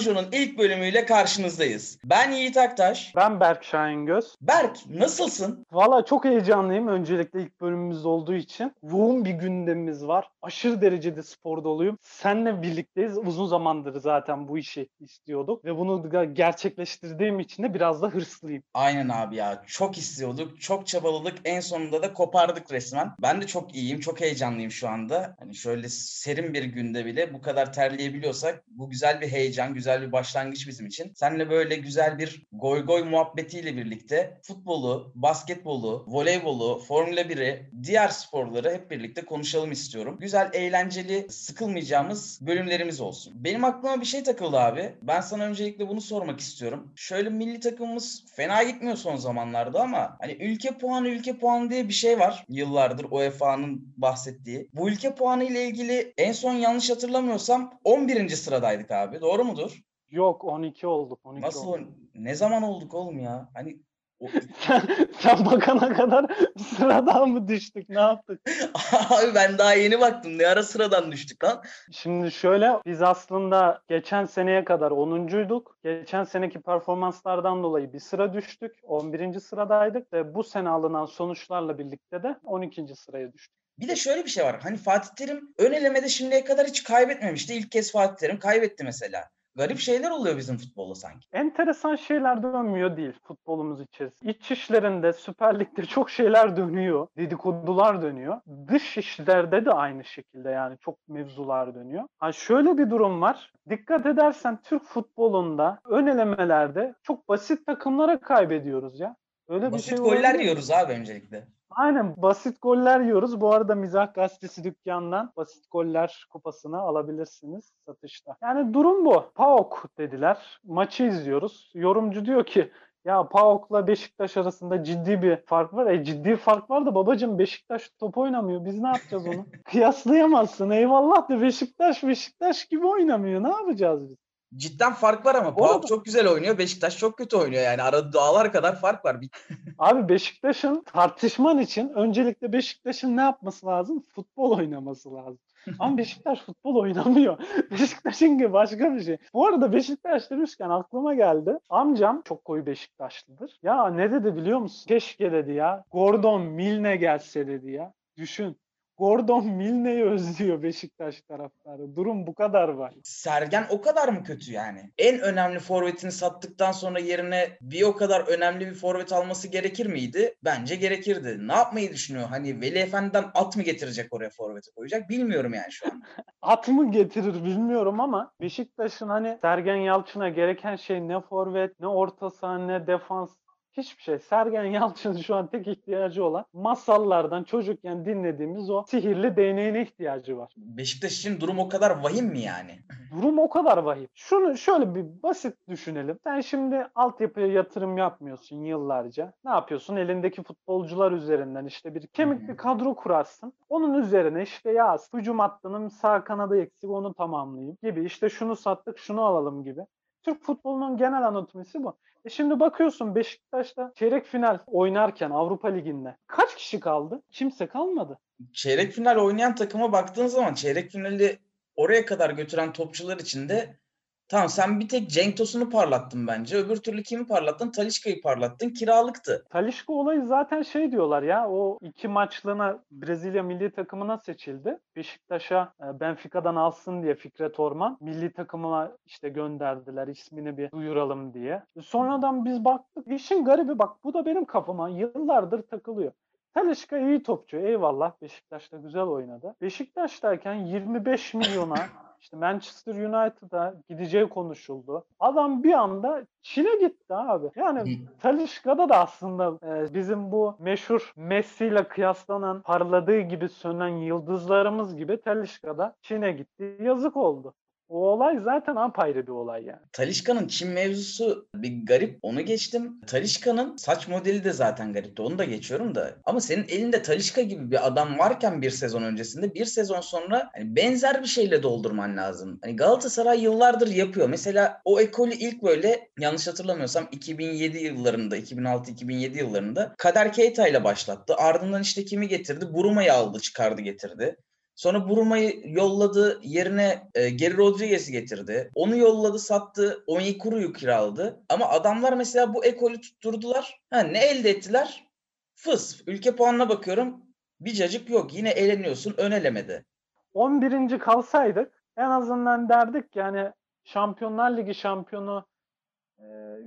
Banjo'nun ilk bölümüyle karşınızdayız. Ben Yiğit Aktaş. Ben Berk Şahingöz. Berk nasılsın? Valla çok heyecanlıyım öncelikle ilk bölümümüz olduğu için. Yoğun bir gündemimiz var. Aşırı derecede spor doluyum. Seninle birlikteyiz. Uzun zamandır zaten bu işi istiyorduk. Ve bunu gerçekleştirdiğim için de biraz da hırslıyım. Aynen abi ya. Çok istiyorduk, çok çabaladık. En sonunda da kopardık resmen. Ben de çok iyiyim, çok heyecanlıyım şu anda. Hani şöyle serin bir günde bile bu kadar terleyebiliyorsak bu güzel bir heyecan, güzel bir başlangıç bizim için. Seninle böyle güzel bir goy goy muhabbetiyle birlikte futbolu, basketbolu, voleybolu, Formula 1'i, diğer sporları hep birlikte konuşalım istiyorum. Güzel, eğlenceli, sıkılmayacağımız bölümlerimiz olsun. Benim aklıma bir şey takıldı abi. Ben sana öncelikle bunu sormak istiyorum. Şöyle milli takımımız fena gitmiyor son zamanlarda ama hani ülke puanı ülke puanı diye bir şey var. Yıllardır UEFA'nın bahsettiği. Bu ülke puanı ile ilgili en son yanlış hatırlamıyorsam 11. sıradaydık abi. Doğru mudur? Yok 12 olduk. 12 Nasıl? olduk. Ne zaman olduk oğlum ya? Hani o- sen, sen bakana kadar sıradan mı düştük? Ne yaptık? Abi ben daha yeni baktım. Ne ara sıradan düştük lan? Şimdi şöyle biz aslında geçen seneye kadar 10'uncuyduk. Geçen seneki performanslardan dolayı bir sıra düştük. 11. sıradaydık ve bu sene alınan sonuçlarla birlikte de 12. sıraya düştük. Bir de şöyle bir şey var. Hani Fatih Terim ön elemede şimdiye kadar hiç kaybetmemişti. İlk kez Fatih Terim kaybetti mesela. Garip şeyler oluyor bizim futbolda sanki. Enteresan şeyler dönmüyor değil futbolumuz içerisinde. İç işlerinde, Süper Lig'de çok şeyler dönüyor. Dedikodular dönüyor. Dış işlerde de aynı şekilde yani çok mevzular dönüyor. Ha şöyle bir durum var. Dikkat edersen Türk futbolunda ön elemelerde çok basit takımlara kaybediyoruz ya. Öyle bir Basit şey goller yiyoruz abi öncelikle. Aynen basit goller yiyoruz. Bu arada Mizah Gazetesi dükkandan basit goller kupasını alabilirsiniz satışta. Yani durum bu. PAOK dediler. Maçı izliyoruz. Yorumcu diyor ki ya PAOK'la Beşiktaş arasında ciddi bir fark var. E ciddi fark var da babacım Beşiktaş top oynamıyor. Biz ne yapacağız onu? Kıyaslayamazsın. Eyvallah da Beşiktaş Beşiktaş gibi oynamıyor. Ne yapacağız biz? Cidden fark var ama PAOK çok güzel oynuyor. Beşiktaş çok kötü oynuyor yani. Arada dağlar kadar fark var. Abi Beşiktaş'ın tartışman için öncelikle Beşiktaş'ın ne yapması lazım? Futbol oynaması lazım. Ama Beşiktaş futbol oynamıyor. Beşiktaş'ın gibi başka bir şey. Bu arada Beşiktaş demişken aklıma geldi. Amcam çok koyu Beşiktaşlıdır. Ya ne dedi biliyor musun? Keşke dedi ya. Gordon Milne gelse dedi ya. Düşün. Gordon Milne'yi özlüyor Beşiktaş taraftarı. Durum bu kadar var. Sergen o kadar mı kötü yani? En önemli forvetini sattıktan sonra yerine bir o kadar önemli bir forvet alması gerekir miydi? Bence gerekirdi. Ne yapmayı düşünüyor? Hani Veli Efendi'den at mı getirecek oraya forveti koyacak? Bilmiyorum yani şu an. at mı getirir bilmiyorum ama Beşiktaş'ın hani Sergen Yalçın'a gereken şey ne forvet, ne orta saha, ne defans hiçbir şey. Sergen Yalçın şu an tek ihtiyacı olan masallardan çocukken dinlediğimiz o sihirli değneğine ihtiyacı var. Beşiktaş için durum o kadar vahim mi yani? Durum o kadar vahim. Şunu şöyle bir basit düşünelim. Sen şimdi altyapıya yatırım yapmıyorsun yıllarca. Ne yapıyorsun? Elindeki futbolcular üzerinden işte bir kemik bir kadro kurarsın. Onun üzerine işte ya hücum hattının sağ kanadı eksik onu tamamlayayım gibi. İşte şunu sattık şunu alalım gibi. Türk futbolunun genel anatomisi bu. E şimdi bakıyorsun Beşiktaş'ta çeyrek final oynarken Avrupa Ligi'nde kaç kişi kaldı? Kimse kalmadı. Çeyrek final oynayan takıma baktığın zaman çeyrek finali oraya kadar götüren topçular içinde tamam sen bir tek Cenk Tosun'u parlattın bence. Öbür türlü kimi parlattın? Talişka'yı parlattın. Kiralıktı. Talişka olayı zaten şey diyorlar ya o iki maçlığına Brezilya milli takımına seçildi. Beşiktaş'a e, Benfica'dan alsın diye Fikret Orman milli takımına işte gönderdiler ismini bir duyuralım diye. Sonradan biz baktık işin garibi bak bu da benim kafama yıllardır takılıyor. Talişka iyi topçu eyvallah Beşiktaş'ta güzel oynadı. Beşiktaş'tayken 25 milyona işte Manchester United'a gideceği konuşuldu. Adam bir anda Çin'e gitti abi. Yani Talişka'da da aslında e, bizim bu meşhur Messi ile kıyaslanan parladığı gibi sönen yıldızlarımız gibi Talişka'da Çin'e gitti. Yazık oldu. O olay zaten apayrı bir olay yani. Talişka'nın Çin mevzusu bir garip. Onu geçtim. Talişka'nın saç modeli de zaten garipti. Onu da geçiyorum da. Ama senin elinde Talişka gibi bir adam varken bir sezon öncesinde bir sezon sonra hani benzer bir şeyle doldurman lazım. Hani Galatasaray yıllardır yapıyor. Mesela o ekolü ilk böyle yanlış hatırlamıyorsam 2007 yıllarında 2006-2007 yıllarında Kader Keita ile başlattı. Ardından işte kimi getirdi? Buruma'yı aldı çıkardı getirdi. Sonra Buruma'yı yolladı yerine e, Geri Rodriguez'i getirdi. Onu yolladı sattı. Onyekuru'yu kiraladı. Ama adamlar mesela bu ekolü tutturdular. Ha, ne elde ettiler? Fıs. Ülke puanına bakıyorum. Bir cacık yok. Yine eğleniyorsun. Ön elemedi. 11. kalsaydık en azından derdik yani Şampiyonlar Ligi şampiyonu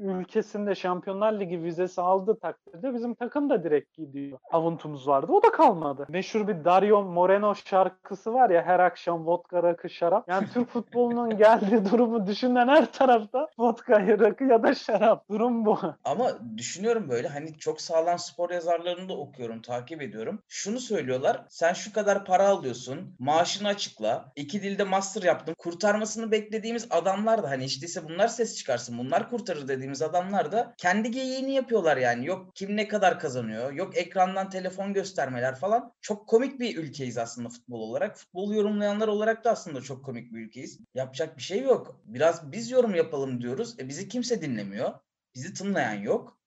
ülkesinde Şampiyonlar Ligi vizesi aldığı takdirde bizim takım da direkt gidiyor. Avuntumuz vardı. O da kalmadı. Meşhur bir Dario Moreno şarkısı var ya her akşam vodka, rakı, şarap. Yani Türk futbolunun geldiği durumu düşünen her tarafta vodka, rakı ya da şarap. Durum bu. Ama düşünüyorum böyle hani çok sağlam spor yazarlarını da okuyorum, takip ediyorum. Şunu söylüyorlar. Sen şu kadar para alıyorsun. Maaşını açıkla. iki dilde master yaptın. Kurtarmasını beklediğimiz adamlar da hani işte ise bunlar ses çıkarsın. Bunlar kurtarır dediğimiz adamlar da kendi geyiğini yapıyorlar yani. Yok kim ne kadar kazanıyor. Yok ekrandan telefon göstermeler falan. Çok komik bir ülkeyiz aslında futbol olarak. Futbol yorumlayanlar olarak da aslında çok komik bir ülkeyiz. Yapacak bir şey yok. Biraz biz yorum yapalım diyoruz. E bizi kimse dinlemiyor. Bizi tınlayan yok.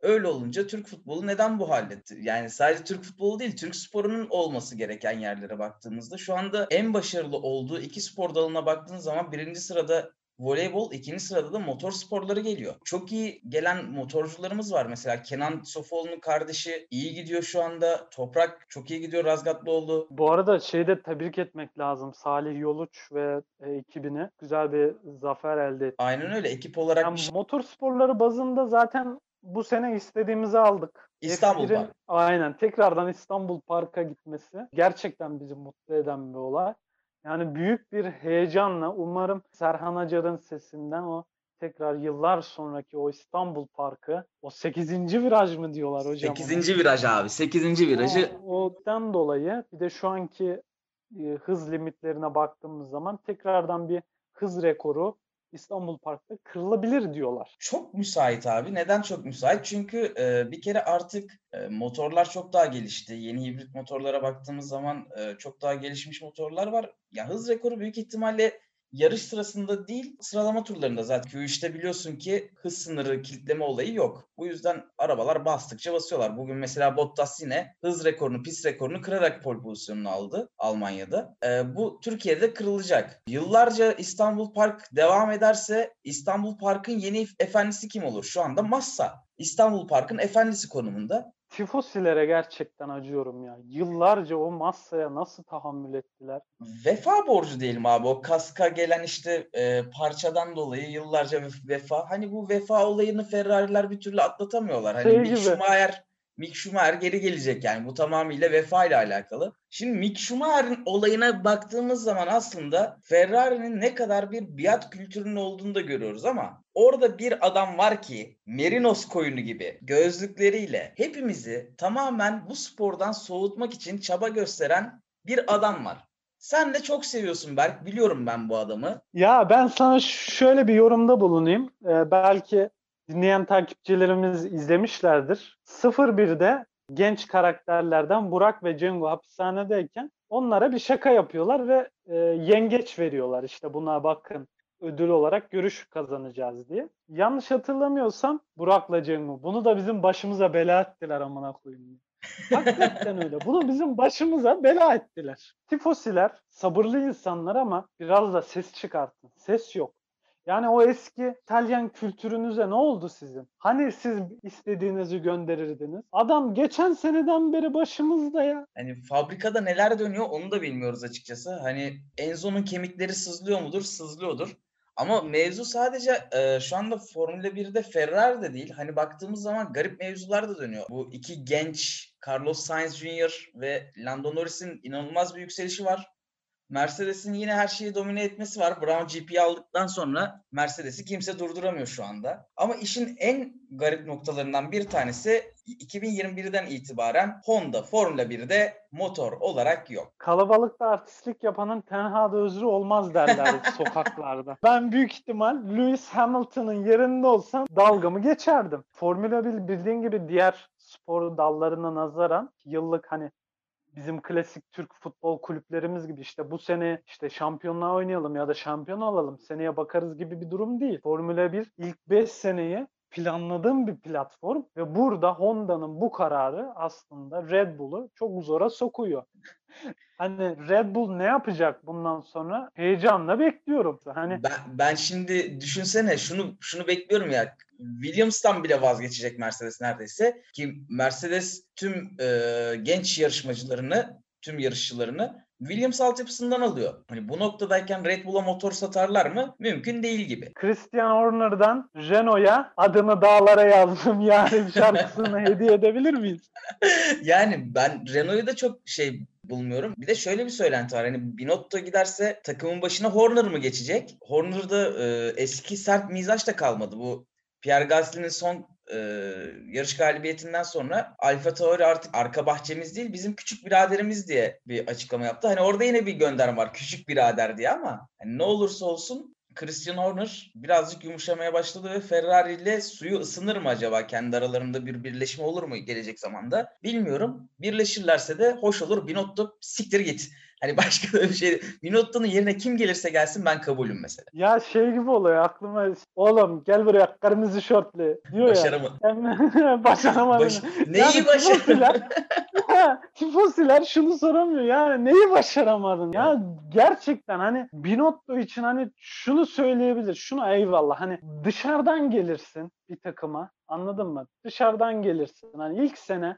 Öyle olunca Türk futbolu neden bu halde? Yani sadece Türk futbolu değil, Türk sporunun olması gereken yerlere baktığımızda şu anda en başarılı olduğu iki spor dalına baktığın zaman birinci sırada voleybol, ikinci sırada da motor sporları geliyor. Çok iyi gelen motorcularımız var. Mesela Kenan Sofoğlu'nun kardeşi iyi gidiyor şu anda. Toprak çok iyi gidiyor Razgatlıoğlu. Bu arada şeyi de tebrik etmek lazım. Salih Yoluç ve e, ekibini güzel bir zafer elde etti. Aynen öyle. Ekip olarak Yani şey- motor sporları bazında zaten bu sene istediğimizi aldık. İstanbul F1'in Park. Aynen. Tekrardan İstanbul Park'a gitmesi gerçekten bizi mutlu eden bir olay. Yani büyük bir heyecanla umarım Serhan Acar'ın sesinden o tekrar yıllar sonraki o İstanbul Parkı o 8. viraj mı diyorlar hocam? ona? 8. viraj abi. 8. virajı O, odan dolayı bir de şu anki e, hız limitlerine baktığımız zaman tekrardan bir hız rekoru İstanbul Park'ta kırılabilir diyorlar. Çok müsait abi. Neden çok müsait? Çünkü e, bir kere artık e, motorlar çok daha gelişti. Yeni hibrit motorlara baktığımız zaman e, çok daha gelişmiş motorlar var. Ya hız rekoru büyük ihtimalle yarış sırasında değil, sıralama turlarında zaten. Q3'te biliyorsun ki hız sınırı kilitleme olayı yok. Bu yüzden arabalar bastıkça basıyorlar. Bugün mesela Bottas yine hız rekorunu, pist rekorunu kırarak pole pozisyonunu aldı Almanya'da. E, bu Türkiye'de kırılacak. Yıllarca İstanbul Park devam ederse İstanbul Park'ın yeni efendisi kim olur? Şu anda Massa. İstanbul Park'ın efendisi konumunda. Tifosilere gerçekten acıyorum ya. Yıllarca o masaya nasıl tahammül ettiler? Vefa borcu diyelim abi. O kaska gelen işte e, parçadan dolayı yıllarca vef- vefa. Hani bu vefa olayını Ferrari'ler bir türlü atlatamıyorlar. Hani Şey Mick gibi. Schumacher, Mick Schumacher geri gelecek yani. Bu tamamıyla vefa ile alakalı. Şimdi Mick Schumacher'in olayına baktığımız zaman aslında Ferrari'nin ne kadar bir biat kültürünün olduğunu da görüyoruz ama orada bir adam var ki Merinos koyunu gibi gözlükleriyle hepimizi tamamen bu spordan soğutmak için çaba gösteren bir adam var. Sen de çok seviyorsun Berk. Biliyorum ben bu adamı. Ya ben sana şöyle bir yorumda bulunayım. Ee, belki dinleyen takipçilerimiz izlemişlerdir. 01'de genç karakterlerden Burak ve Cengo hapishanedeyken onlara bir şaka yapıyorlar ve e, yengeç veriyorlar. İşte buna bakın ödül olarak görüş kazanacağız diye. Yanlış hatırlamıyorsam Burak'la Cengo bunu da bizim başımıza bela ettiler amına koyayım. Hakikaten öyle. Bunu bizim başımıza bela ettiler. Tifosiler sabırlı insanlar ama biraz da ses çıkartın. Ses yok. Yani o eski İtalyan kültürünüze ne oldu sizin? Hani siz istediğinizi gönderirdiniz? Adam geçen seneden beri başımızda ya. Hani fabrikada neler dönüyor onu da bilmiyoruz açıkçası. Hani Enzo'nun kemikleri sızlıyor mudur? Sızlıyordur. Ama mevzu sadece e, şu anda Formula 1'de Ferrari de değil. Hani baktığımız zaman garip mevzular da dönüyor. Bu iki genç Carlos Sainz Jr. ve Lando Norris'in inanılmaz bir yükselişi var. Mercedes'in yine her şeyi domine etmesi var. Brown GP'yi aldıktan sonra Mercedes'i kimse durduramıyor şu anda. Ama işin en garip noktalarından bir tanesi 2021'den itibaren Honda Formula 1'de motor olarak yok. Kalabalıkta artistlik yapanın tenhada özrü olmaz derler sokaklarda. Ben büyük ihtimal Lewis Hamilton'ın yerinde olsam dalgamı geçerdim. Formula 1 bildiğin gibi diğer spor dallarına nazaran yıllık hani bizim klasik Türk futbol kulüplerimiz gibi işte bu sene işte şampiyonluğa oynayalım ya da şampiyon olalım seneye bakarız gibi bir durum değil. Formula 1 ilk 5 seneyi planladığım bir platform ve burada Honda'nın bu kararı aslında Red Bull'u çok zora sokuyor. hani Red Bull ne yapacak bundan sonra? Heyecanla bekliyorum. Hani Ben, ben şimdi düşünsene şunu şunu bekliyorum ya. Williams'tan bile vazgeçecek Mercedes neredeyse ki Mercedes tüm e, genç yarışmacılarını, tüm yarışçılarını Williams altyapısından alıyor. Hani bu noktadayken Red Bull'a motor satarlar mı? Mümkün değil gibi. Christian Horner'dan Renault'a adını dağlara yazdım yani şarkısını hediye edebilir miyiz? yani ben Renault'u da çok şey bulmuyorum. Bir de şöyle bir söylenti var. Hani Binotto giderse takımın başına Horner mı geçecek? Horner'da e, eski sert mizaç da kalmadı. Bu Pierre Gasly'nin son e, yarış galibiyetinden sonra Alfa Tauri artık arka bahçemiz değil bizim küçük biraderimiz diye bir açıklama yaptı. Hani orada yine bir gönderme var küçük birader diye ama hani ne olursa olsun Christian Horner birazcık yumuşamaya başladı ve Ferrari ile suyu ısınır mı acaba? Kendi aralarında bir birleşme olur mu gelecek zamanda? Bilmiyorum. Birleşirlerse de hoş olur. Binotto siktir git. Hani başka bir şey. Binotto'nun yerine kim gelirse gelsin ben kabulüm mesela. Ya şey gibi oluyor aklıma. Oğlum gel buraya kırmızı şortlu diyor Başaramadım. ya. Başaramadım. Baş... Neyi başaramadın? Tifosiler şunu soramıyor ya neyi başaramadın ya gerçekten hani Binotto için hani şunu söyleyebilir şunu eyvallah hani dışarıdan gelirsin bir takıma anladın mı dışarıdan gelirsin hani ilk sene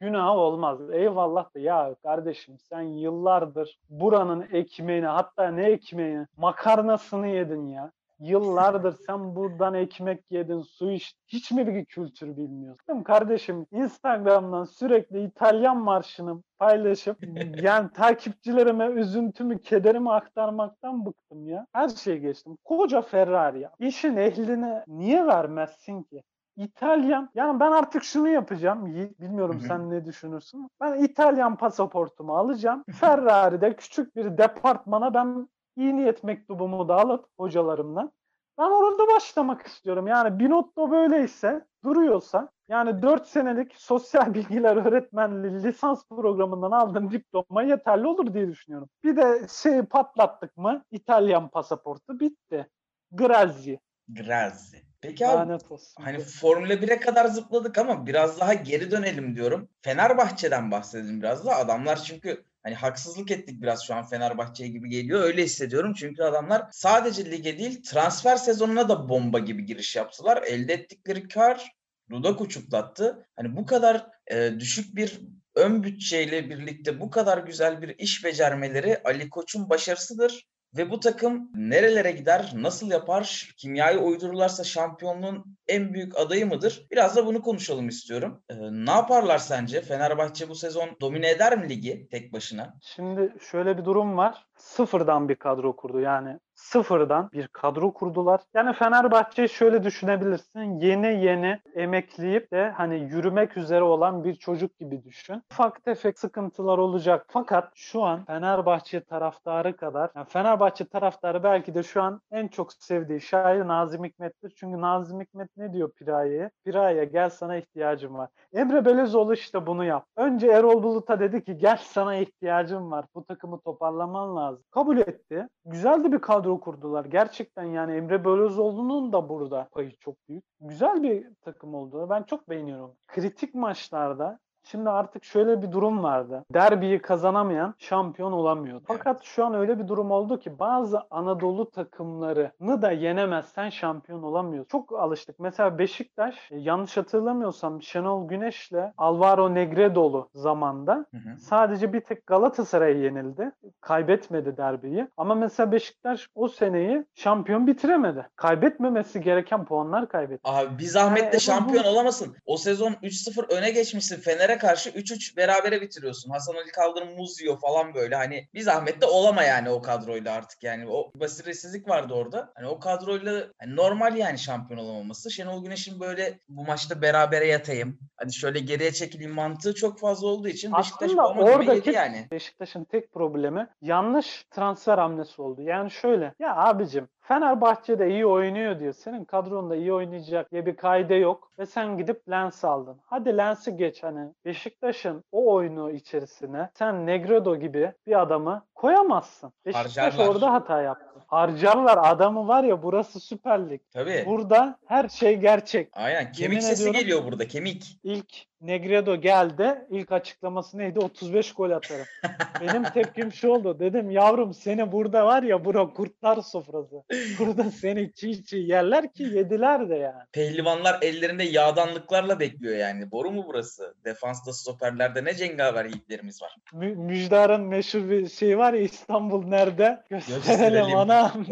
günahı olmaz. Eyvallah da ya kardeşim sen yıllardır buranın ekmeğini hatta ne ekmeğini makarnasını yedin ya. Yıllardır sen buradan ekmek yedin, su içtin. Hiç mi bir kültür bilmiyorsun? Kardeşim Instagram'dan sürekli İtalyan marşını paylaşıp yani takipçilerime üzüntümü, kederimi aktarmaktan bıktım ya. Her şeyi geçtim. Koca Ferrari ya. İşin ehline niye vermezsin ki? İtalyan yani ben artık şunu yapacağım Yiğit bilmiyorum Hı-hı. sen ne düşünürsün. Ben İtalyan pasaportumu alacağım. Ferrari'de küçük bir departmana ben iyi niyet mektubumu da alıp hocalarımdan ben orada başlamak istiyorum. Yani Binotto böyleyse, duruyorsa yani 4 senelik sosyal bilgiler öğretmenliği lisans programından aldığım diploma yeterli olur diye düşünüyorum. Bir de şeyi patlattık mı İtalyan pasaportu bitti. Grazi. Grazi. Peki abi hani Formula 1'e kadar zıpladık ama biraz daha geri dönelim diyorum. Fenerbahçe'den bahsedelim biraz da. Adamlar çünkü hani haksızlık ettik biraz şu an Fenerbahçe gibi geliyor. Öyle hissediyorum. Çünkü adamlar sadece lige değil transfer sezonuna da bomba gibi giriş yaptılar. Elde ettikleri kar dudak uçuklattı. Hani bu kadar e, düşük bir ön bütçeyle birlikte bu kadar güzel bir iş becermeleri Ali Koç'un başarısıdır. Ve bu takım nerelere gider, nasıl yapar, kimyayı uydururlarsa şampiyonluğun en büyük adayı mıdır? Biraz da bunu konuşalım istiyorum. Ee, ne yaparlar sence? Fenerbahçe bu sezon domine eder mi ligi tek başına? Şimdi şöyle bir durum var. Sıfırdan bir kadro kurdu. Yani sıfırdan bir kadro kurdular. Yani Fenerbahçe şöyle düşünebilirsin. Yeni yeni emekleyip de hani yürümek üzere olan bir çocuk gibi düşün. Ufak tefek sıkıntılar olacak. Fakat şu an Fenerbahçe taraftarı kadar yani Fenerbahçe taraftarı belki de şu an en çok sevdiği şair Nazım Hikmet'tir. Çünkü Nazım Hikmet ne diyor Piraye'ye? Piraye gel sana ihtiyacım var. Emre Belezoğlu işte bunu yap. Önce Erol Bulut'a dedi ki gel sana ihtiyacım var. Bu takımı toparlaman lazım. Kabul etti. Güzeldi bir kadro kadro kurdular. Gerçekten yani Emre Belözoğlu'nun da burada payı çok büyük. Güzel bir takım oldu. Ben çok beğeniyorum. Kritik maçlarda Şimdi artık şöyle bir durum vardı. Derbiyi kazanamayan şampiyon olamıyordu. Fakat şu an öyle bir durum oldu ki bazı Anadolu takımlarını da yenemezsen şampiyon olamıyorsun. Çok alıştık. Mesela Beşiktaş e, yanlış hatırlamıyorsam Şenol Güneş'le Alvaro Negredo'lu zamanda hı hı. sadece bir tek Galatasaray'a yenildi. Kaybetmedi derbiyi. Ama mesela Beşiktaş o seneyi şampiyon bitiremedi. Kaybetmemesi gereken puanlar kaybetti. Abi bir zahmet de yani, şampiyon bu... olamasın. O sezon 3-0 öne geçmişsin. Fener'e karşı 3-3 berabere bitiriyorsun. Hasan Ali Kaldırım muz yiyor falan böyle. Hani bir zahmet de olama yani o kadroyla artık yani. O basiretsizlik vardı orada. Hani o kadroyla hani normal yani şampiyon olamaması. Şenol Güneş'in böyle bu maçta berabere yatayım. Hadi şöyle geriye çekileyim mantığı çok fazla olduğu için Beşiktaş Aslında oradaki yani. Beşiktaş'ın tek problemi yanlış transfer hamlesi oldu. Yani şöyle ya abicim Fenerbahçe'de iyi oynuyor diyor. Senin kadronda iyi oynayacak diye bir kaide yok. Ve sen gidip Lens aldın. Hadi Lens'i geç hani. Beşiktaş'ın o oyunu içerisine sen Negredo gibi bir adamı koyamazsın. Beşiktaş orada hata yaptı. Harcarlar adamı var ya burası Süper Lig. Tabii. Burada her şey gerçek. Aynen. Kemik Yemin sesi ediyorum- geliyor burada. Kemik. İlk Negredo geldi. İlk açıklaması neydi? 35 gol atarım. Benim tepkim şu oldu. Dedim yavrum seni burada var ya bura kurtlar sofrası. Burada seni çiğ çiğ yerler ki yediler de yani. Pehlivanlar ellerinde yağdanlıklarla bekliyor yani. Boru mu burası? Defansta stoperlerde ne cengaver yiğitlerimiz var. Mü- Müjdar'ın meşhur bir şey var ya İstanbul nerede? Gösterelim, anam.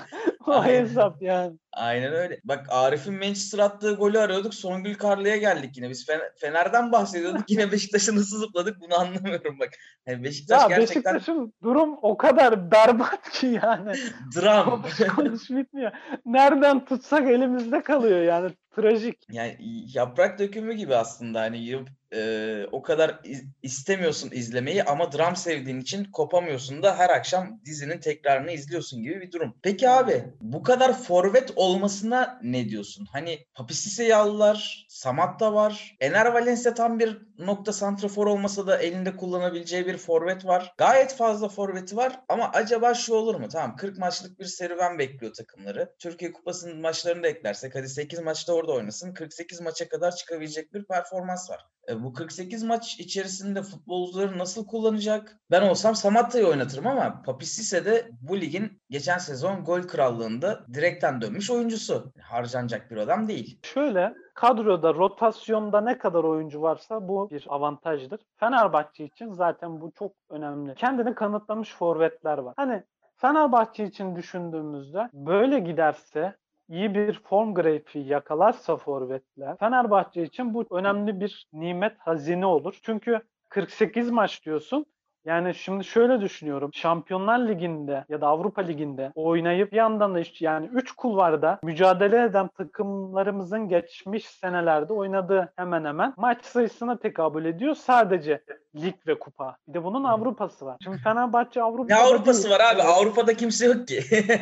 o Aynen. hesap yani. Aynen öyle. Bak Arif'in Manchester attığı golü arıyorduk. Songül Karlı'ya geldik yine. Biz Fener- Fener'den bahsediyorduk. Yine Beşiktaş'a nasıl zıpladık bunu anlamıyorum bak. Yani Beşiktaş Ya gerçekten Beşiktaş'ın durum o kadar berbat ki yani. dram. Konuş bitmiyor. Nereden tutsak elimizde kalıyor yani. Trajik. Yani yaprak dökümü gibi aslında hani e, o kadar iz- istemiyorsun izlemeyi ama dram sevdiğin için kopamıyorsun da her akşam dizinin tekrarını izliyorsun gibi bir durum. Peki abi bu kadar forvet olmasına ne diyorsun? Hani Papisise'yi aldılar, Samat da var. Ener Valencia tam bir nokta santrafor olmasa da elinde kullanabileceği bir forvet var. Gayet fazla forveti var ama acaba şu olur mu? Tamam 40 maçlık bir serüven bekliyor takımları. Türkiye Kupası'nın maçlarını da eklersek hadi 8 maçta orada oynasın. 48 maça kadar çıkabilecek bir performans var. E, bu 48 maç içerisinde futbolcuları nasıl kullanacak? Ben olsam Samatta'yı oynatırım ama Papisise de bu ligin geçen sezon gol krallığında direkten dönmüş oyuncusu. Harcanacak bir adam değil. Şöyle kadroda rotasyonda ne kadar oyuncu varsa bu bir avantajdır. Fenerbahçe için zaten bu çok önemli. Kendini kanıtlamış forvetler var. Hani Fenerbahçe için düşündüğümüzde böyle giderse iyi bir form grafiği yakalarsa forvetler Fenerbahçe için bu önemli bir nimet hazine olur. Çünkü 48 maç diyorsun. Yani şimdi şöyle düşünüyorum. Şampiyonlar Ligi'nde ya da Avrupa Ligi'nde oynayıp bir yandan da işte yani 3 kulvarda mücadele eden takımlarımızın geçmiş senelerde oynadığı hemen hemen maç sayısına tekabül ediyor sadece lig ve kupa. Bir de bunun Avrupa'sı var. Şimdi Fenerbahçe Avrupa Ne Avrupa'sı var abi? Avrupa'da kimse yok ki.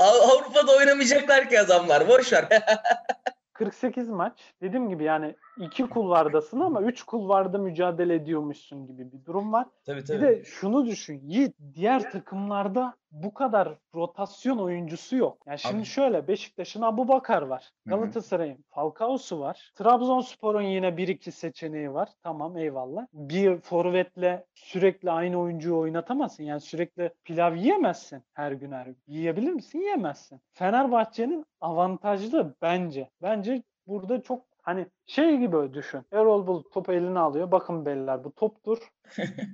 Av- Avrupa'da oynamayacaklar ki adamlar. Boş ver. 48 maç. Dediğim gibi yani iki kulvardasın ama 3 kulvarda mücadele ediyormuşsun gibi bir durum var. tabii Bir tabii. de şunu düşün. Yiğit diğer takımlarda bu kadar rotasyon oyuncusu yok. Yani şimdi Abi. şöyle Beşiktaş'ın Abu Bakar var. Galatasaray'ın Falcao'su var. Trabzonspor'un yine bir iki seçeneği var. Tamam eyvallah. Bir forvetle sürekli aynı oyuncuyu oynatamazsın. Yani sürekli pilav yiyemezsin her gün her gün. Yiyebilir misin? Yiyemezsin. Fenerbahçe'nin avantajlı bence. Bence burada çok hani şey gibi düşün. Erol Bulut topu eline alıyor. Bakın beyler bu toptur.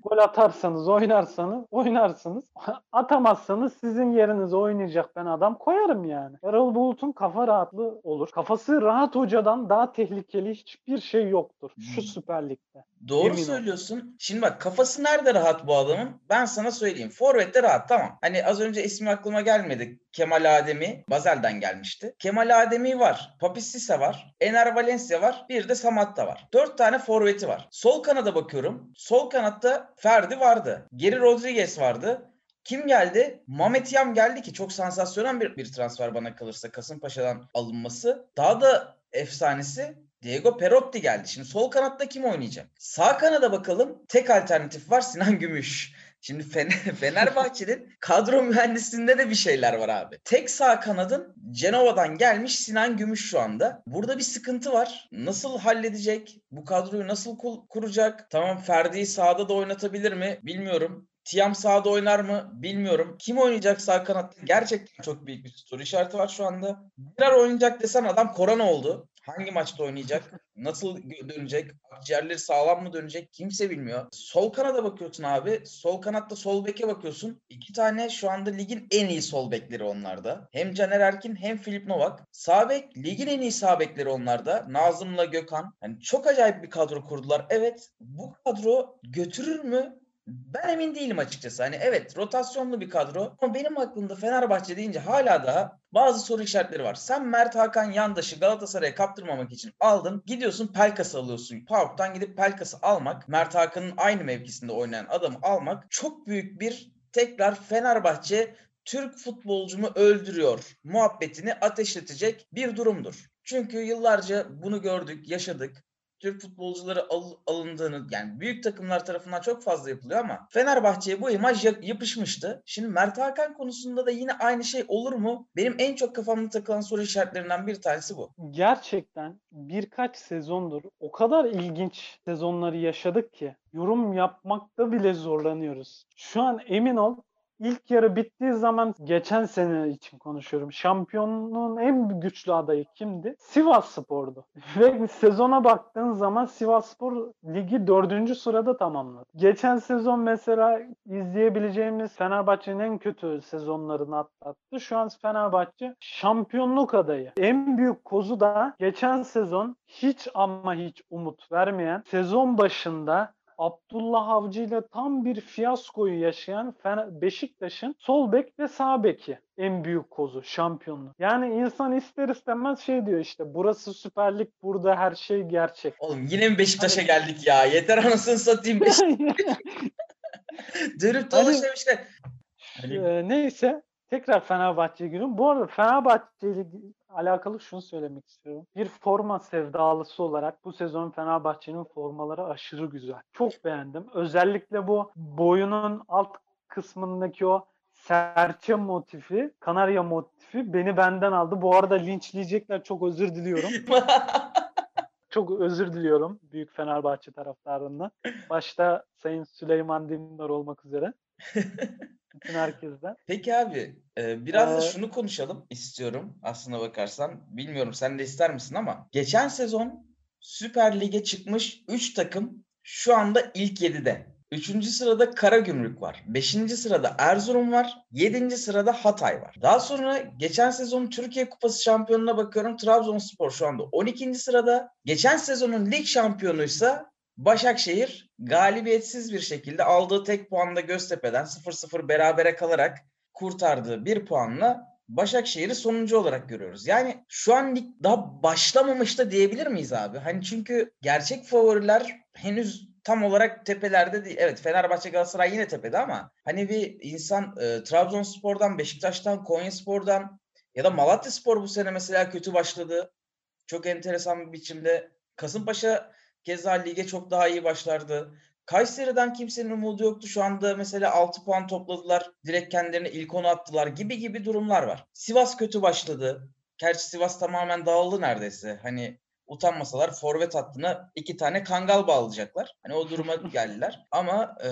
Gol atarsanız oynarsanız oynarsınız. Atamazsanız sizin yerinize oynayacak ben adam koyarım yani. Erol Bulut'un kafa rahatlığı olur. Kafası rahat hocadan daha tehlikeli hiçbir şey yoktur. Şu Hmm. Süper Lig'de. Doğru Emin ol. söylüyorsun. Şimdi bak kafası nerede rahat bu adamın? Ben sana söyleyeyim. Forvet'te rahat tamam. Hani az önce ismi aklıma gelmedi. Kemal Ademi. Bazel'den gelmişti. Kemal Ademi var. Papis Sisse var. Ener Valencia var. Bir de Samatta var. Dört tane forveti var. Sol kanada bakıyorum. Sol kanatta Ferdi vardı. Geri Rodriguez vardı. Kim geldi? Mehmet Yam geldi ki çok sansasyonel bir, bir transfer bana kalırsa Kasımpaşa'dan alınması. Daha da efsanesi Diego Perotti geldi. Şimdi sol kanatta kim oynayacak? Sağ kanada bakalım. Tek alternatif var Sinan Gümüş. Şimdi Fener, Fenerbahçe'nin kadro mühendisliğinde de bir şeyler var abi. Tek sağ kanadın Cenova'dan gelmiş Sinan Gümüş şu anda. Burada bir sıkıntı var. Nasıl halledecek? Bu kadroyu nasıl kuracak? Tamam Ferdi'yi sağda da oynatabilir mi? Bilmiyorum. Tiam sağda oynar mı? Bilmiyorum. Kim oynayacak sağ kanatta? Gerçekten çok büyük bir soru işareti var şu anda. Birer oynayacak desen adam korona oldu. Hangi maçta oynayacak? Nasıl dönecek? Akciğerleri sağlam mı dönecek? Kimse bilmiyor. Sol kanada bakıyorsun abi. Sol kanatta sol beke bakıyorsun. İki tane şu anda ligin en iyi sol bekleri onlarda. Hem Caner Erkin hem Filip Novak. Sağ bek ligin en iyi sağ bekleri onlarda. Nazım'la Gökhan. Yani çok acayip bir kadro kurdular. Evet bu kadro götürür mü? Ben emin değilim açıkçası. Hani evet rotasyonlu bir kadro ama benim aklımda Fenerbahçe deyince hala daha bazı soru işaretleri var. Sen Mert Hakan Yandaş'ı Galatasaray'a kaptırmamak için aldın. Gidiyorsun Pelkas'ı alıyorsun. PAOK'tan gidip Pelkas'ı almak, Mert Hakan'ın aynı mevkisinde oynayan adamı almak çok büyük bir tekrar Fenerbahçe Türk futbolcumu öldürüyor muhabbetini ateşletecek bir durumdur. Çünkü yıllarca bunu gördük, yaşadık. Türk futbolcuları al- alındığını yani büyük takımlar tarafından çok fazla yapılıyor ama Fenerbahçe'ye bu imaj ya- yapışmıştı. Şimdi Mert Hakan konusunda da yine aynı şey olur mu? Benim en çok kafamda takılan soru işaretlerinden bir tanesi bu. Gerçekten birkaç sezondur o kadar ilginç sezonları yaşadık ki yorum yapmakta bile zorlanıyoruz. Şu an emin ol ilk yarı bittiği zaman geçen sene için konuşuyorum. Şampiyonluğun en güçlü adayı kimdi? Sivas Spor'du. Ve sezona baktığın zaman Sivas Spor ligi dördüncü sırada tamamladı. Geçen sezon mesela izleyebileceğimiz Fenerbahçe'nin en kötü sezonlarını atlattı. Şu an Fenerbahçe şampiyonluk adayı. En büyük kozu da geçen sezon hiç ama hiç umut vermeyen sezon başında Abdullah Avcı ile tam bir fiyaskoyu yaşayan Beşiktaş'ın sol bek ve sağ beki en büyük kozu şampiyonluk. Yani insan ister istemez şey diyor işte burası Süper Lig burada her şey gerçek. Oğlum yine mi Beşiktaş'a Hani- geldik ya? Yeter anasını satayım Beşiktaş. Dönüp Hani- dolaşıyor işte. Hani- Ee, neyse tekrar Fenerbahçe'ye giriyorum. Bu arada Fenerbahçe ile alakalı şunu söylemek istiyorum. Bir forma sevdalısı olarak bu sezon Fenerbahçe'nin formaları aşırı güzel. Çok beğendim. Özellikle bu boyunun alt kısmındaki o serçe motifi, kanarya motifi beni benden aldı. Bu arada linçleyecekler. Çok özür diliyorum. Çok özür diliyorum büyük Fenerbahçe taraftarından. Başta Sayın Süleyman Dindar olmak üzere. Bütün herkesten. Peki abi e, biraz da Ee, şunu konuşalım istiyorum aslına bakarsan. Bilmiyorum sen de ister misin ama geçen sezon Süper Lig'e çıkmış 3 takım şu anda ilk 7'de. 3. sırada Karagümrük var. 5. sırada Erzurum var. 7. sırada Hatay var. Daha sonra geçen sezon Türkiye Kupası şampiyonuna bakıyorum. Trabzonspor şu anda 12. sırada. Geçen sezonun lig şampiyonuysa Başakşehir galibiyetsiz bir şekilde aldığı tek puanla Göztepe'den 0-0 berabere kalarak kurtardığı bir puanla Başakşehir'i sonuncu olarak görüyoruz. Yani şu an lig daha başlamamış da diyebilir miyiz abi? Hani çünkü gerçek favoriler henüz tam olarak tepelerde değil. Evet Fenerbahçe Galatasaray yine tepede ama hani bir insan e, Trabzonspor'dan, Beşiktaş'tan, Konyaspor'dan ya da Malatyaspor bu sene mesela kötü başladı. Çok enteresan bir biçimde. Kasımpaşa keza lige çok daha iyi başlardı. Kayseri'den kimsenin umudu yoktu. Şu anda mesela 6 puan topladılar. Direkt kendilerine ilk onu attılar gibi gibi durumlar var. Sivas kötü başladı. Gerçi Sivas tamamen dağıldı neredeyse. Hani utanmasalar forvet hattına iki tane kangal bağlayacaklar. Hani o duruma geldiler. Ama e,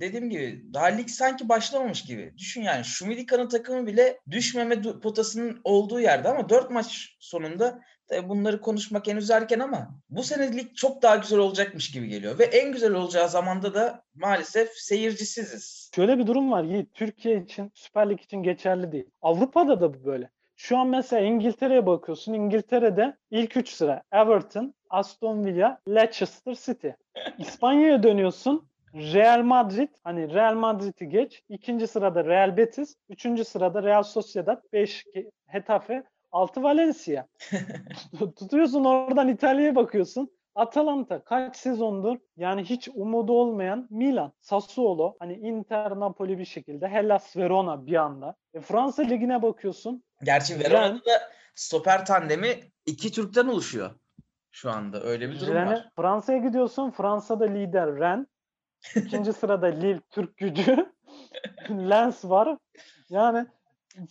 dediğim gibi daha lig sanki başlamamış gibi. Düşün yani Şumidika'nın takımı bile düşmeme potasının olduğu yerde ama 4 maç sonunda bunları konuşmak henüz erken ama bu sene lig çok daha güzel olacakmış gibi geliyor. Ve en güzel olacağı zamanda da maalesef seyircisiziz. Şöyle bir durum var Yiğit. Türkiye için, Süper Lig için geçerli değil. Avrupa'da da bu böyle. Şu an mesela İngiltere'ye bakıyorsun. İngiltere'de ilk 3 sıra Everton, Aston Villa, Leicester City. İspanya'ya dönüyorsun. Real Madrid, hani Real Madrid'i geç. İkinci sırada Real Betis, üçüncü sırada Real Sociedad, 5 Hetafe, 6 Valencia. Tutuyorsun oradan İtalya'ya bakıyorsun. Atalanta kaç sezondur yani hiç umudu olmayan Milan, Sassuolo, hani Inter, Napoli bir şekilde, Hellas, Verona bir anda. E, Fransa ligine bakıyorsun. Gerçi Verona'da da stoper tandemi iki Türk'ten oluşuyor. Şu anda öyle bir durum Rennes- var. Fransa'ya gidiyorsun. Fransa'da lider Ren. İkinci sırada Lille Türk gücü. Lens var. Yani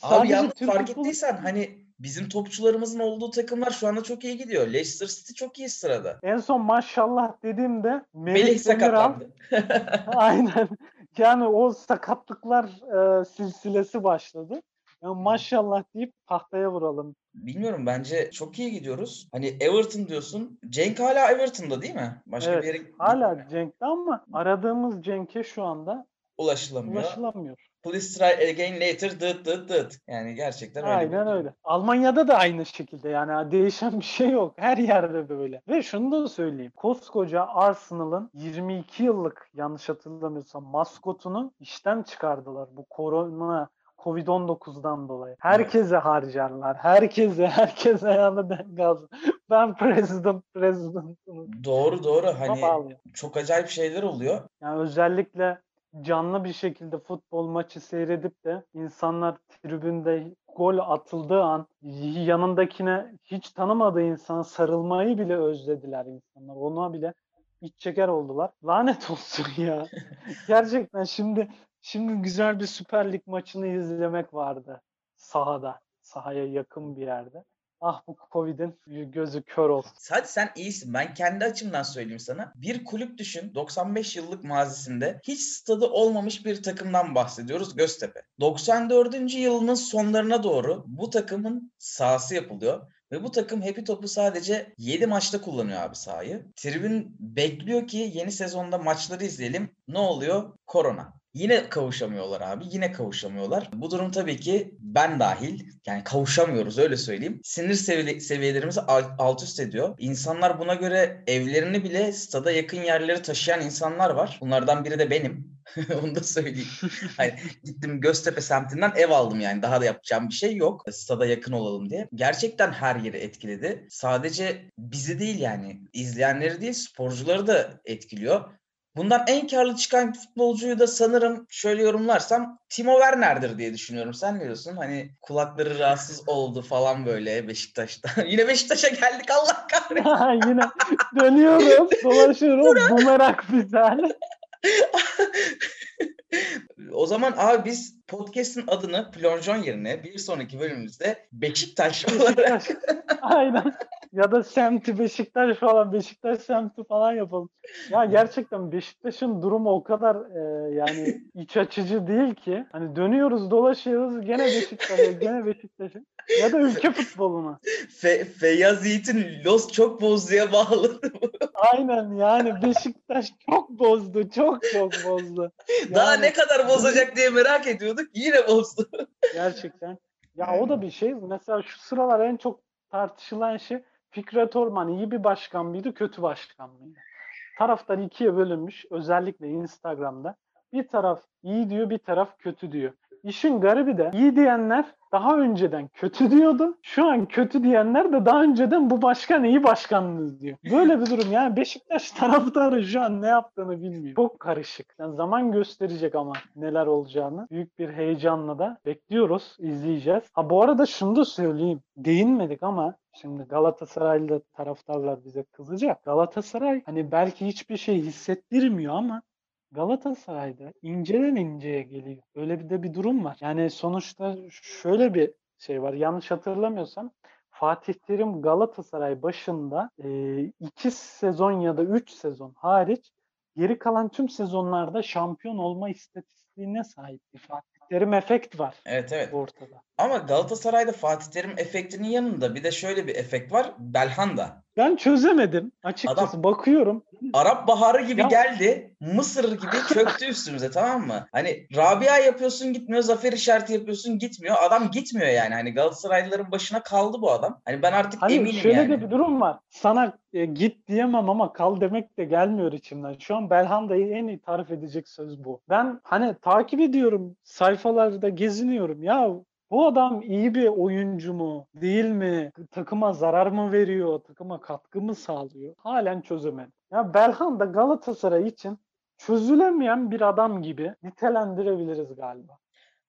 Abi yalnız Türk fark ettiysen hani bizim topçularımızın olduğu takımlar şu anda çok iyi gidiyor. Leicester City çok iyi sırada. En son maşallah dediğimde Melih Melih sakatlandı. Aynen. Yani o sakatlıklar e, silsilesi başladı. Yani maşallah deyip tahtaya vuralım. Bilmiyorum bence çok iyi gidiyoruz. Hani Everton diyorsun. Cenk hala Everton'da değil mi? Başka Evet, bir yere Hala Cenk'te ama aradığımız Cenk'e şu anda ulaşılamıyor. ulaşılamıyor. Please try again later dıt dıt dıt. Yani gerçekten öyle. Aynen durum. öyle. Almanya'da da aynı şekilde yani değişen bir şey yok. Her yerde böyle. Ve şunu da söyleyeyim. Koskoca Arsenal'ın 22 yıllık yanlış hatırlamıyorsam maskotunu işten çıkardılar. Bu korona Covid-19'dan dolayı. Herkese harcarlar. Herkese, herkese ayağına denk alsın. Ben president, president. Doğru doğru Hani... çok acayip şeyler oluyor. Yani özellikle canlı bir şekilde futbol maçı seyredip de insanlar tribünde gol atıldığı an yanındakine hiç tanımadığı insana sarılmayı bile özlediler insanlar. Ona bile iç çeker oldular. Lanet olsun ya. Gerçekten şimdi şimdi güzel bir Süper Lig maçını izlemek vardı sahada. Sahaya yakın bir yerde. Ah bu Covid'in gözü kör olsun. Sadece sen iyisin. Ben kendi açımdan söyleyeyim sana. Bir kulüp düşün. 95 yıllık mazisinde hiç stadı olmamış bir takımdan bahsediyoruz. Göztepe. 94. yılının sonlarına doğru bu takımın sahası yapılıyor. Ve bu takım Happy Top'u sadece 7 maçta kullanıyor abi sahayı. Tribün bekliyor ki yeni sezonda maçları izleyelim. Ne oluyor? Korona. Yine kavuşamıyorlar abi. Yine kavuşamıyorlar. Bu durum tabii ki ben dahil yani kavuşamıyoruz öyle söyleyeyim. Sinir sevi- seviyelerimizi alt, üst ediyor. İnsanlar buna göre evlerini bile stada yakın yerleri taşıyan insanlar var. Bunlardan biri de benim. Onu da söyleyeyim. Hani gittim Göztepe semtinden ev aldım yani. Daha da yapacağım bir şey yok. Stada yakın olalım diye. Gerçekten her yeri etkiledi. Sadece bizi değil yani. izleyenleri değil sporcuları da etkiliyor. Bundan en karlı çıkan futbolcuyu da sanırım şöyle yorumlarsam Timo Werner'dir diye düşünüyorum. Sen ne diyorsun? Hani kulakları rahatsız oldu falan böyle Beşiktaş'ta. Yine Beşiktaş'a geldik Allah kahretsin. Yine dönüyorum, dolaşıyorum. Bumerang güzel. o zaman abi biz podcast'in adını Plonjon yerine bir sonraki bölümümüzde Beşiktaş olarak. Aynen. Ya da semti Beşiktaş falan, Beşiktaş semti falan yapalım. Ya gerçekten Beşiktaş'ın durumu o kadar e, yani iç açıcı değil ki. Hani dönüyoruz, dolaşıyoruz gene Beşiktaş'a, gene Beşiktaş'a. Ya da ülke futboluna. Fe, Feyyaz Yiğit'in Los çok bozduya bağlı. Aynen yani Beşiktaş çok bozdu, çok çok bozdu. Daha Yani- ne kadar bozacak diye merak ediyorduk. Yine bozdu. Gerçekten. Ya o da bir şey. Mesela şu sıralar en çok tartışılan şey Fikret Orman iyi bir başkan mıydı, kötü başkan mıydı? Taraftar ikiye bölünmüş. Özellikle Instagram'da. Bir taraf iyi diyor, bir taraf kötü diyor. İşin garibi de iyi diyenler daha önceden kötü diyordu. Şu an kötü diyenler de daha önceden bu başkan iyi başkanınız diyor. Böyle bir durum. Yani Beşiktaş taraftarı şu an ne yaptığını bilmiyor. Çok karışık. Yani zaman gösterecek ama neler olacağını. Büyük bir heyecanla da bekliyoruz, izleyeceğiz. Ha bu arada şunu da söyleyeyim. Değinmedik ama Şimdi Galatasaraylı taraftarlar bize kızacak. Galatasaray hani belki hiçbir şey hissettirmiyor ama Galatasaray'da inceden inceye geliyor. Öyle bir de bir durum var. Yani sonuçta şöyle bir şey var. Yanlış hatırlamıyorsam Fatih Terim Galatasaray başında e, iki sezon ya da üç sezon hariç geri kalan tüm sezonlarda şampiyon olma istatistiğine sahipti. Fatih Terim efekt var Evet evet. ortada. Ama Galatasaray'da Fatih Terim efektinin yanında bir de şöyle bir efekt var. Belhanda. Ben çözemedim. Açıkçası bakıyorum. Arap Baharı gibi Ya- geldi. Mısır gibi çöktü üstümüze tamam mı? Hani Rabia yapıyorsun gitmiyor. Zafer işareti yapıyorsun gitmiyor. Adam gitmiyor yani. Hani Galatasaraylıların başına kaldı bu adam. Hani ben artık Hani eminim şöyle yani. de bir durum var. Sana e, git diyemem ama kal demek de gelmiyor içimden. Şu an Belhanda'yı en iyi tarif edecek söz bu. Ben hani takip ediyorum, sayfalarda geziniyorum. Ya bu adam iyi bir oyuncu mu, değil mi? Takıma zarar mı veriyor, takıma katkı mı sağlıyor? Halen çözemedim. Ya Belhanda Galatasaray için çözülemeyen bir adam gibi nitelendirebiliriz galiba.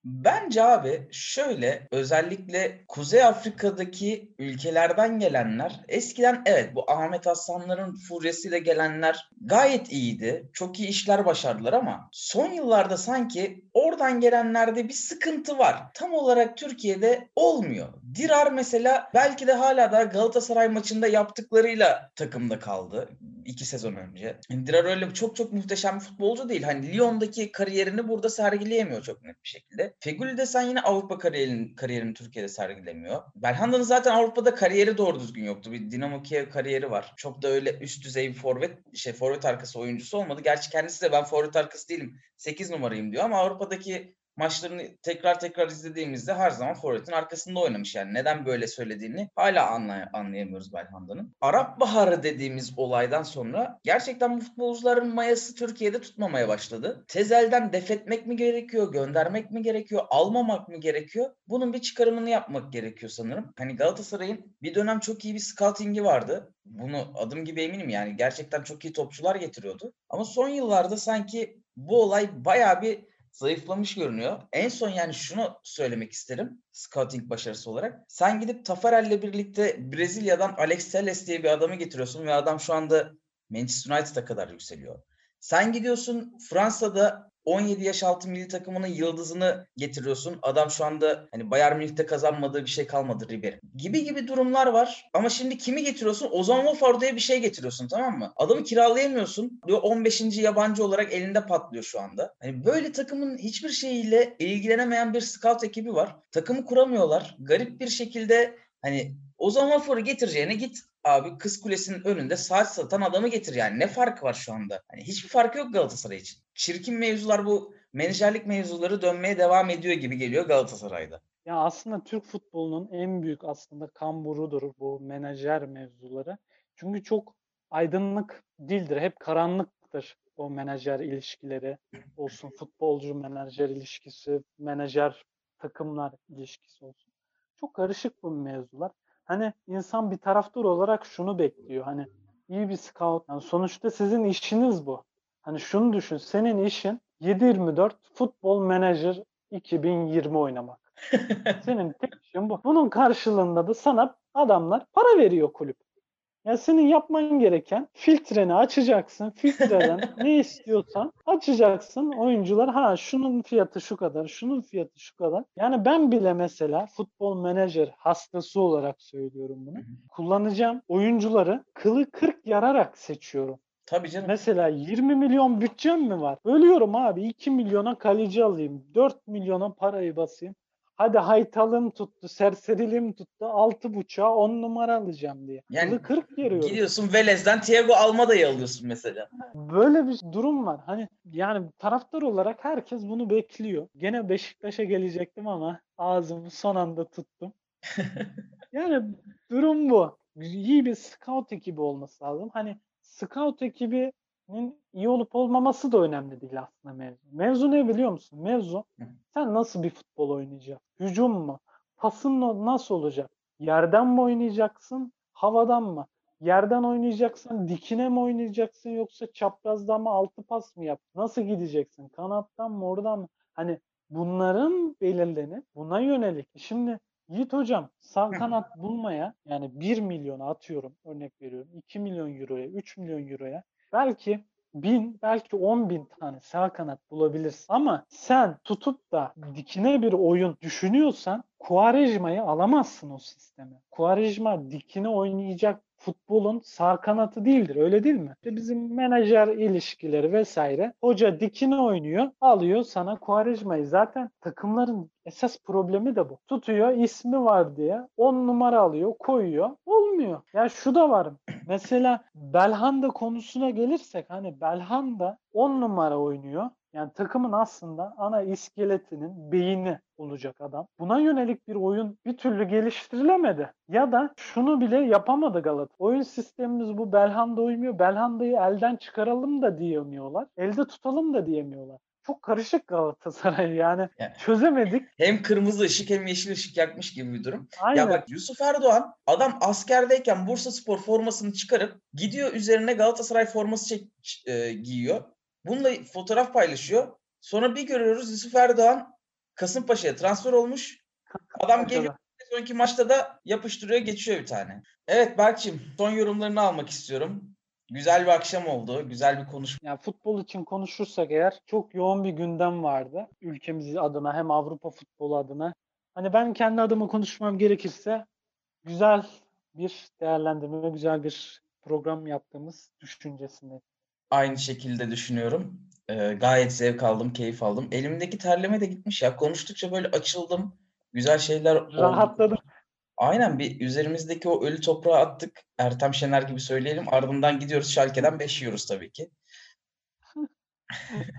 Bence abi şöyle özellikle Kuzey Afrika'daki ülkelerden gelenler eskiden evet bu Ahmet Aslanların furyasıyla gelenler gayet iyiydi. Çok iyi işler başardılar ama son yıllarda sanki oradan gelenlerde bir sıkıntı var. Tam olarak Türkiye'de olmuyor. Dirar mesela belki de hala da Galatasaray maçında yaptıklarıyla takımda kaldı iki sezon önce. Dirar öyle çok çok muhteşem bir futbolcu değil. Hani Lyon'daki kariyerini burada sergileyemiyor çok net bir şekilde. Feguli de sen yine Avrupa kariyerini, kariyerini Türkiye'de sergilemiyor. Belhanda'nın zaten Avrupa'da kariyeri doğru düzgün yoktu. Bir Dinamo Kiev kariyeri var. Çok da öyle üst düzey bir forvet, şey forvet arkası oyuncusu olmadı. Gerçi kendisi de ben forvet arkası değilim. 8 numarayım diyor ama Avrupa'daki maçlarını tekrar tekrar izlediğimizde her zaman forvetin arkasında oynamış yani. Neden böyle söylediğini hala anlay- anlayamıyoruz Belhanda'nın. Arap Baharı dediğimiz olaydan sonra gerçekten bu futbolcuların mayası Türkiye'de tutmamaya başladı. Tezel'den def etmek mi gerekiyor, göndermek mi gerekiyor, almamak mı gerekiyor? Bunun bir çıkarımını yapmak gerekiyor sanırım. Hani Galatasaray'ın bir dönem çok iyi bir scouting'i vardı. Bunu adım gibi eminim yani gerçekten çok iyi topçular getiriyordu. Ama son yıllarda sanki bu olay bayağı bir zayıflamış görünüyor. En son yani şunu söylemek isterim scouting başarısı olarak. Sen gidip Tafarel'le birlikte Brezilya'dan Alex Telles diye bir adamı getiriyorsun ve adam şu anda Manchester United'a kadar yükseliyor. Sen gidiyorsun Fransa'da 17 yaş altı milli takımının yıldızını getiriyorsun. Adam şu anda hani Bayern Münih'te kazanmadığı bir şey kalmadı Ribery. Gibi gibi durumlar var. Ama şimdi kimi getiriyorsun? Ozan Wolford diye bir şey getiriyorsun tamam mı? Adamı kiralayamıyorsun. Diyor 15. yabancı olarak elinde patlıyor şu anda. Hani böyle takımın hiçbir şeyiyle ilgilenemeyen bir scout ekibi var. Takımı kuramıyorlar. Garip bir şekilde hani Ozan Wolford'u getireceğine git abi Kız Kulesi'nin önünde saat satan adamı getir yani. Ne fark var şu anda? Hani hiçbir farkı yok Galatasaray için. Çirkin mevzular bu menajerlik mevzuları dönmeye devam ediyor gibi geliyor Galatasaray'da. Ya aslında Türk futbolunun en büyük aslında kamburudur bu menajer mevzuları. Çünkü çok aydınlık değildir. Hep karanlıktır o menajer ilişkileri. Olsun futbolcu menajer ilişkisi, menajer takımlar ilişkisi olsun. Çok karışık bu mevzular. Hani insan bir taraftar olarak şunu bekliyor. Hani iyi bir scout. Yani sonuçta sizin işiniz bu. Hani şunu düşün. Senin işin 7-24 futbol menajer 2020 oynamak. Senin tek işin bu. Bunun karşılığında da sana adamlar para veriyor kulüp. Ya senin yapman gereken filtreni açacaksın. Filtreden ne istiyorsan açacaksın. Oyuncular ha şunun fiyatı şu kadar, şunun fiyatı şu kadar. Yani ben bile mesela futbol menajer hastası olarak söylüyorum bunu. Kullanacağım oyuncuları kılı kırk yararak seçiyorum. Tabii canım. Mesela 20 milyon bütçem mi var? Bölüyorum abi 2 milyona kaleci alayım. 4 milyona parayı basayım. Hadi haytalım tuttu, serseriliğim tuttu. 6.5'a 10 numara alacağım diye. Yani Kılı 40 veriyorum. Gidiyorsun Velez'den Thiago Almada'yı alıyorsun mesela. Böyle bir durum var. Hani yani taraftar olarak herkes bunu bekliyor. Gene Beşiktaş'a gelecektim ama ağzımı son anda tuttum. Yani durum bu. İyi bir scout ekibi olması lazım. Hani scout ekibinin iyi olup olmaması da önemli değil aslında mevzu. Mevzu ne biliyor musun? Mevzu sen nasıl bir futbol oynayacaksın? Hücum mu? Pasın nasıl olacak? Yerden mi oynayacaksın? Havadan mı? Yerden oynayacaksan dikine mi oynayacaksın yoksa çaprazdan mı altı pas mı yap? Nasıl gideceksin? Kanattan mı oradan mı? Hani bunların belirlenip buna yönelik. Şimdi Yiğit hocam sağ kanat bulmaya yani 1 milyona atıyorum örnek veriyorum 2 milyon euroya 3 milyon euroya belki bin belki 10 bin tane sağ kanat bulabilirsin. Ama sen tutup da dikine bir oyun düşünüyorsan Quaresma'yı alamazsın o sisteme. Quaresma dikine oynayacak futbolun sağ kanatı değildir. Öyle değil mi? Bizim menajer ilişkileri vesaire. Hoca dikine oynuyor. Alıyor sana Quaresma'yı. Zaten takımların esas problemi de bu. Tutuyor ismi var diye 10 numara alıyor koyuyor. Olmuyor. Ya şu da var. Mesela Belhanda konusuna gelirsek hani Belhanda 10 numara oynuyor. Yani takımın aslında ana iskeletinin beyni olacak adam. Buna yönelik bir oyun bir türlü geliştirilemedi. Ya da şunu bile yapamadı Galata. Oyun sistemimiz bu Belhanda uymuyor. Belhanda'yı elden çıkaralım da diyemiyorlar. Elde tutalım da diyemiyorlar. Çok karışık Galatasaray yani. Yani. Çözemedik. Hem kırmızı ışık hem yeşil ışık yakmış gibi bir durum. Aynen. Ya bak Yusuf Erdoğan adam askerdeyken Bursa Spor formasını çıkarıp gidiyor üzerine Galatasaray forması çek, e, giyiyor. Bununla fotoğraf paylaşıyor. Sonra bir görüyoruz Yusuf Erdoğan Kasımpaşa'ya transfer olmuş. Adam geliyor sonraki maçta da yapıştırıyor geçiyor bir tane. Evet Berk'cim son yorumlarını almak istiyorum. Güzel bir akşam oldu. Güzel bir konuşma. Yani futbol için konuşursak eğer çok yoğun bir gündem vardı. Ülkemiz adına hem Avrupa futbolu adına. Hani ben kendi adıma konuşmam gerekirse güzel bir değerlendirme, güzel bir program yaptığımız düşüncesinde. Aynı şekilde düşünüyorum. Ee, gayet zevk aldım, keyif aldım. Elimdeki terleme de gitmiş ya. Konuştukça böyle açıldım. Güzel şeyler oldu. Rahatladım. Aynen bir üzerimizdeki o ölü toprağı attık. Ertem Şener gibi söyleyelim. Ardından gidiyoruz Şalke'den 5 yiyoruz tabii ki.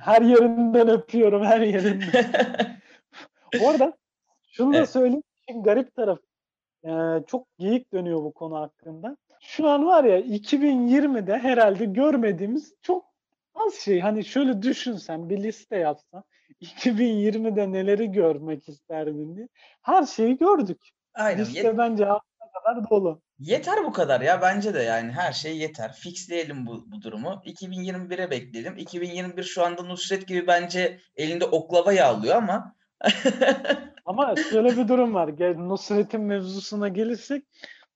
Her yerinden öpüyorum, her yerinden. Bu arada şunu da Evet. söyleyeyim. garip tarafı. Ee, çok geyik dönüyor bu konu hakkında. Şu an var ya 2020'de herhalde görmediğimiz çok az şey. Hani şöyle düşünsen bir liste yapsan 2020'de neleri görmek isterdin diye. Her şeyi gördük. Aynen. Liste bence kadar dolu. Yeter bu kadar ya bence de yani her şey yeter. Fixleyelim bu, bu durumu. 2021'e bekleyelim. 2021 şu anda Nusret gibi bence elinde oklava yağlıyor ama Ama şöyle bir durum var. Nusret'in mevzusuna gelirsek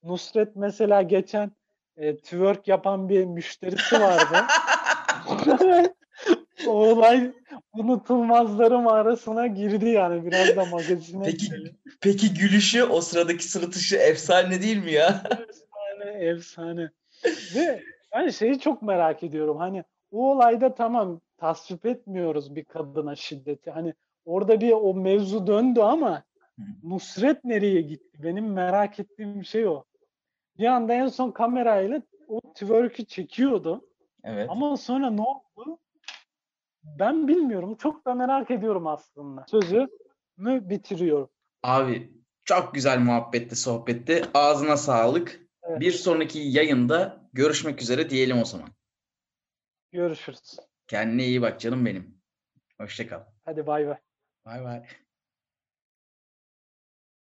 Nusret mesela geçen e, twerk yapan bir müşterisi vardı. o olay unutulmazlarım arasına girdi yani biraz da magazine Peki girelim. peki gülüşü o sıradaki sırıtışı efsane değil mi ya? efsane efsane. Ve ben şeyi çok merak ediyorum. Hani o olayda tamam tasvip etmiyoruz bir kadına şiddeti. Hani orada bir o mevzu döndü ama Hı. Nusret nereye gitti? Benim merak ettiğim şey o. Bir anda en son kamerayla o twerk'ü çekiyordu. Evet. Ama sonra ne oldu? Ben bilmiyorum. Çok da merak ediyorum aslında. Sözü mü bitiriyorum. Abi çok güzel muhabbetti, sohbetti. Ağzına sağlık. Evet. Bir sonraki yayında görüşmek üzere diyelim o zaman. Görüşürüz. Kendine iyi bak canım benim. Hoşça kal. Hadi bay bay. Bay bay.